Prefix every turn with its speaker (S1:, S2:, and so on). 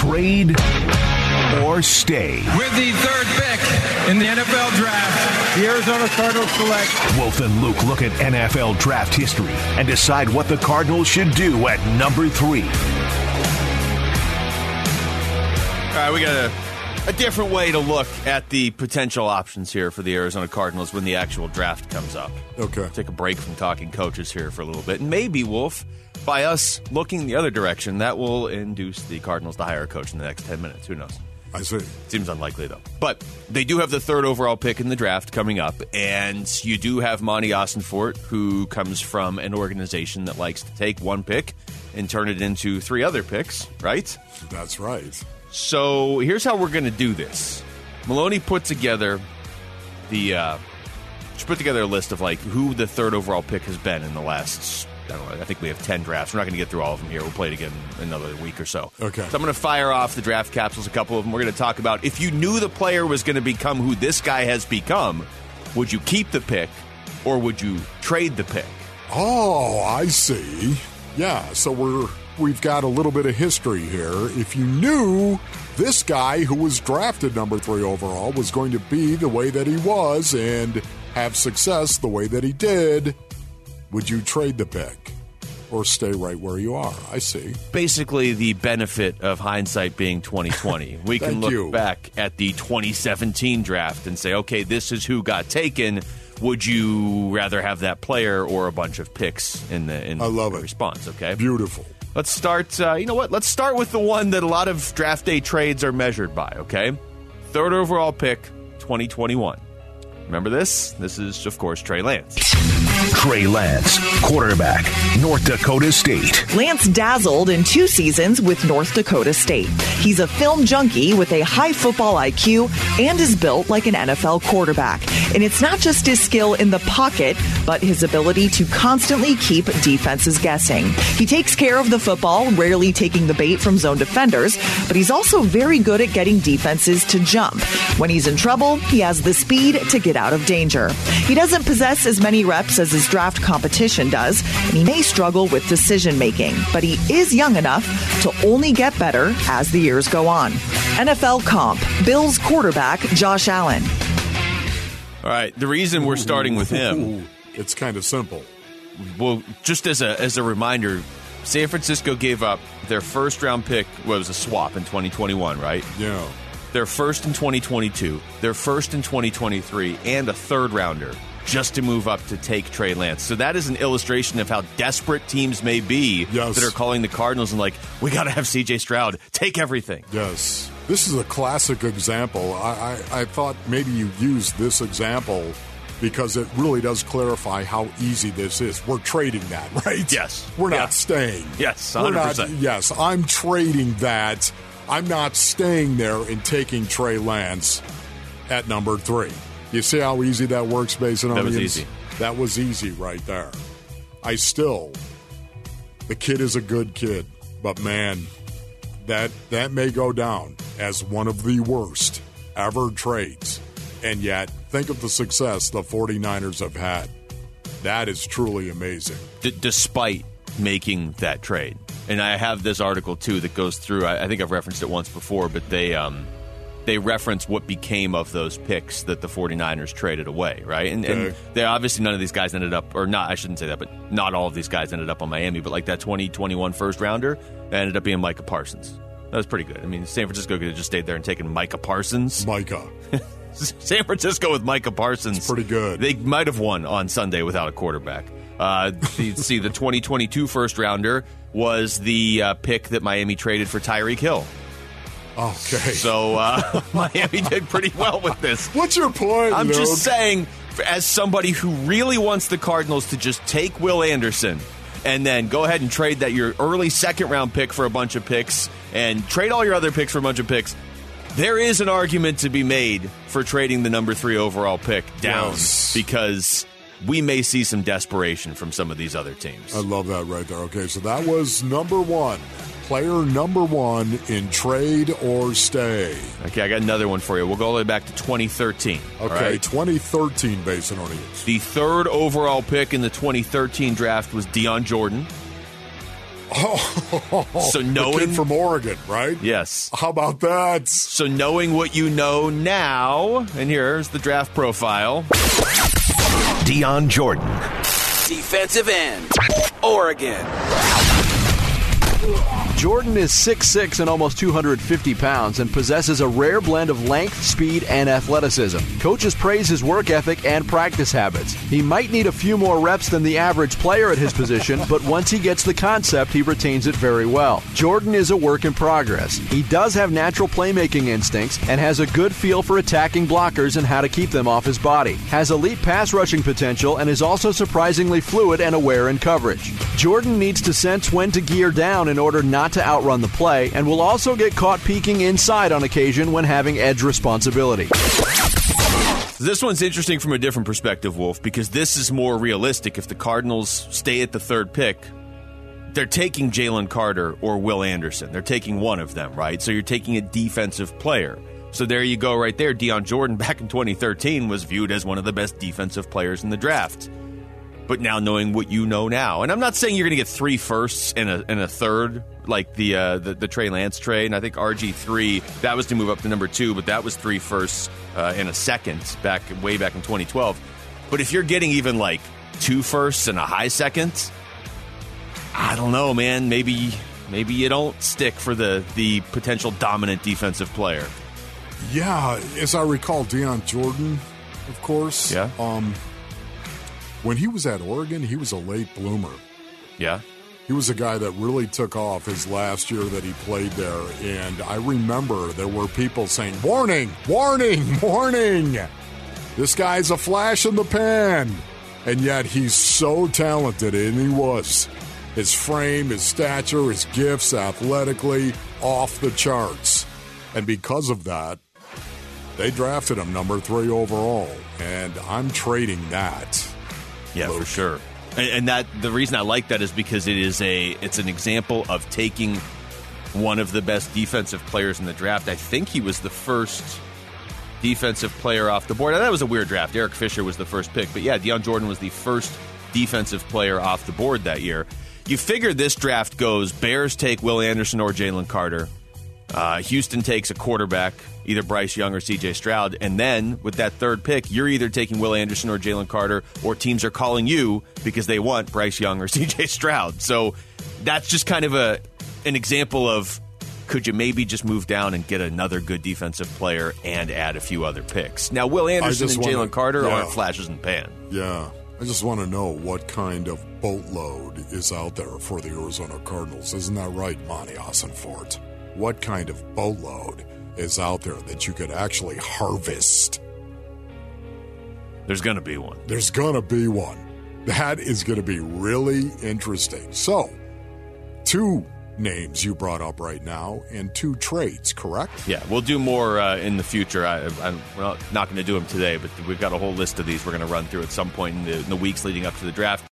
S1: Trade or stay?
S2: With the third pick in the NFL draft, the Arizona Cardinals select.
S1: Wolf and Luke look at NFL draft history and decide what the Cardinals should do at number three.
S3: All right, we got a, a different way to look at the potential options here for the Arizona Cardinals when the actual draft comes up.
S4: Okay.
S3: Take a break from talking coaches here for a little bit. And maybe, Wolf, by us looking the other direction, that will induce the Cardinals to hire a coach in the next 10 minutes. Who knows?
S4: I see.
S3: Seems unlikely, though. But they do have the third overall pick in the draft coming up, and you do have Monti Ossenfort, who comes from an organization that likes to take one pick and turn it into three other picks, right?
S4: That's right.
S3: So here's how we're going to do this. Maloney put together the uh, she put together a list of like who the third overall pick has been in the last. I don't know. I think we have ten drafts. We're not going to get through all of them here. We'll play it again in another week or so.
S4: Okay.
S3: So I'm going to fire off the draft capsules. A couple of them. We're going to talk about if you knew the player was going to become who this guy has become, would you keep the pick or would you trade the pick?
S4: Oh, I see. Yeah, so we're we've got a little bit of history here. If you knew this guy who was drafted number 3 overall was going to be the way that he was and have success the way that he did, would you trade the pick or stay right where you are? I see.
S3: basically the benefit of hindsight being 2020. We can look
S4: you.
S3: back at the 2017 draft and say, okay, this is who got taken. Would you rather have that player or a bunch of picks in the in
S4: I love it.
S3: response? Okay,
S4: Beautiful.
S3: let's start. Uh, you know what? Let's start with the one that a lot of draft day trades are measured by. Okay, third overall pick, 2021. Remember this? This is of course Trey Lance.
S1: Trey Lance, quarterback, North Dakota State.
S5: Lance dazzled in two seasons with North Dakota State. He's a film junkie with a high football IQ and is built like an NFL quarterback. And it's not just his skill in the pocket, but his ability to constantly keep defenses guessing. He takes care of the football, rarely taking the bait from zone defenders, but he's also very good at getting defenses to jump. When he's in trouble, he has the speed to get out of danger. He doesn't possess as many reps as his draft competition does, and he may struggle with decision making, but he is young enough to only get better as the years go on. NFL comp Bills quarterback Josh Allen.
S3: All right, the reason we're starting with him.
S4: It's kind of simple.
S3: Well, just as a as a reminder, San Francisco gave up their first round pick. Well, it was a swap in 2021, right?
S4: Yeah.
S3: Their first in 2022, their first in 2023, and a third rounder just to move up to take Trey Lance. So that is an illustration of how desperate teams may be
S4: Yes.
S3: that are calling the Cardinals and like, we got to have C.J. Stroud take everything.
S4: Yes. This is a classic example. I, I, I thought maybe you used this example because it really does clarify how easy this is. We're trading that, right?
S3: Yes.
S4: We're
S3: Yeah.
S4: not staying.
S3: Yes,
S4: We're not-
S3: 100%.
S4: yes, I'm trading that. I'm not staying there and taking Trey Lance at number three. You see how easy that works, Mason?
S3: That was easy.
S4: That was easy right there. I still, the kid is a good kid, but man, that that may go down as one of the worst ever trades. And yet, think of the success the 49ers have had. That is truly amazing.
S3: D- despite making that trade. And I have this article too that goes through. I, I think I've referenced it once before, but they um, they reference what became of those picks that the 49ers traded away, right? And, and they obviously none of these guys ended up, or not. I shouldn't say that, but not all of these guys ended up on Miami. But like that 2021 first rounder, that ended up being Micah Parsons. That was pretty good. I mean, San Francisco could have just stayed there and taken Micah Parsons.
S4: Micah.
S3: San Francisco with Micah Parsons.
S4: Pretty good.
S3: They might have won on Sunday without a quarterback. Uh, the, see, the 2022 first rounder was the uh, pick that Miami traded for Tyreek Hill.
S4: Okay.
S3: So uh, Miami did pretty well with this.
S4: What's your point?
S3: I'm
S4: Luke?
S3: just saying, as somebody who really wants the Cardinals to just take Will Anderson and then go ahead and trade that your early second round pick for a bunch of picks and trade all your other picks for a bunch of picks. There is an argument to be made for trading the number three overall pick down
S4: Yes.
S3: because we may see some desperation from some of these other teams.
S4: I love that right there. Okay, so that was number one. Player number one in trade or stay.
S3: Okay, I got another one for you. We'll go all the way back to 2013.
S4: Okay,
S3: right?
S4: 2013 Basin Onions.
S3: The third overall pick in the 2013 draft was Dion Jordan.
S4: Oh,
S3: So
S4: the
S3: knowing-
S4: kid from Oregon, right?
S3: Yes.
S4: How about that?
S3: So knowing what you know now, and here's the draft profile.
S1: Dion Jordan,
S6: Defensive end, Oregon.
S7: Jordan is 6'6 and almost 250 pounds and possesses a rare blend of length, speed, and athleticism. Coaches praise his work ethic and practice habits. He might need a few more reps than the average player at his position, but once he gets the concept, he retains it very well. Jordan is a work in progress. He does have natural playmaking instincts and has a good feel for attacking blockers and how to keep them off his body. Has elite pass rushing potential and is also surprisingly fluid and aware in coverage. Jordan needs to sense when to gear down in order not to outrun the play and will also get caught peeking inside on occasion when having edge responsibility.
S3: This one's interesting from a different perspective, Wolf, because this is more realistic. If the Cardinals stay at the third pick, they're taking Jalen Carter or Will Anderson. They're taking one of them, right? So you're taking a defensive player. So there you go, right there. Dion Jordan back in 2013 was viewed as one of the best defensive players in the draft. But now knowing what you know now, and I'm not saying you're going to get three firsts and a, and a third like the, uh, the the Trey Lance trade. And I think RG three that was to move up to number two, but that was three firsts uh, and a second back way back in 2012. But if you're getting even like two firsts and a high second, I don't know, man. Maybe maybe you don't stick for the the potential dominant defensive player.
S4: Yeah, as I recall, Dion Jordan, of course.
S3: Yeah.
S4: Um, when he was at Oregon, he was a late bloomer.
S3: Yeah.
S4: He was a guy that really took off his last year that he played there. And I remember there were people saying, Warning, warning, warning. This guy's a flash in the pan. And yet he's so talented, and he was. His frame, his stature, his gifts athletically off the charts. And because of that, they drafted him number three overall. And I'm trading that.
S3: Yeah, for sure. And, and that the reason I like that is because it is a it's an example of taking one of the best defensive players in the draft. I think he was the first defensive player off the board. That was a weird draft. Eric Fisher was the first pick, but yeah, Dion Jordan was the first defensive player off the board that year. You figure this draft goes: Bears take Will Anderson or Jalen Carter. Uh, Houston takes a quarterback, either Bryce Young or CJ Stroud. And then with that third pick, you're either taking Will Anderson or Jalen Carter, or teams are calling you because they want Bryce Young or CJ Stroud. So that's just kind of a an example of could you maybe just move down and get another good defensive player and add a few other picks? Now, Will Anderson and Jalen Carter
S4: yeah.
S3: aren't flashes in the pan.
S4: Yeah. I just want to know what kind of boatload is out there for the Arizona Cardinals. Isn't that right, Monti Ossenfort? What kind of boatload is out there that you could actually harvest?
S3: There's going to be one.
S4: There's going to be one. That is going to be really interesting. So, two names you brought up right now and two trades, correct?
S3: Yeah, we'll do more uh, in the future. I, I'm well, not going to do them today, but we've got a whole list of these we're going to run through at some point in the, in the weeks leading up to the draft.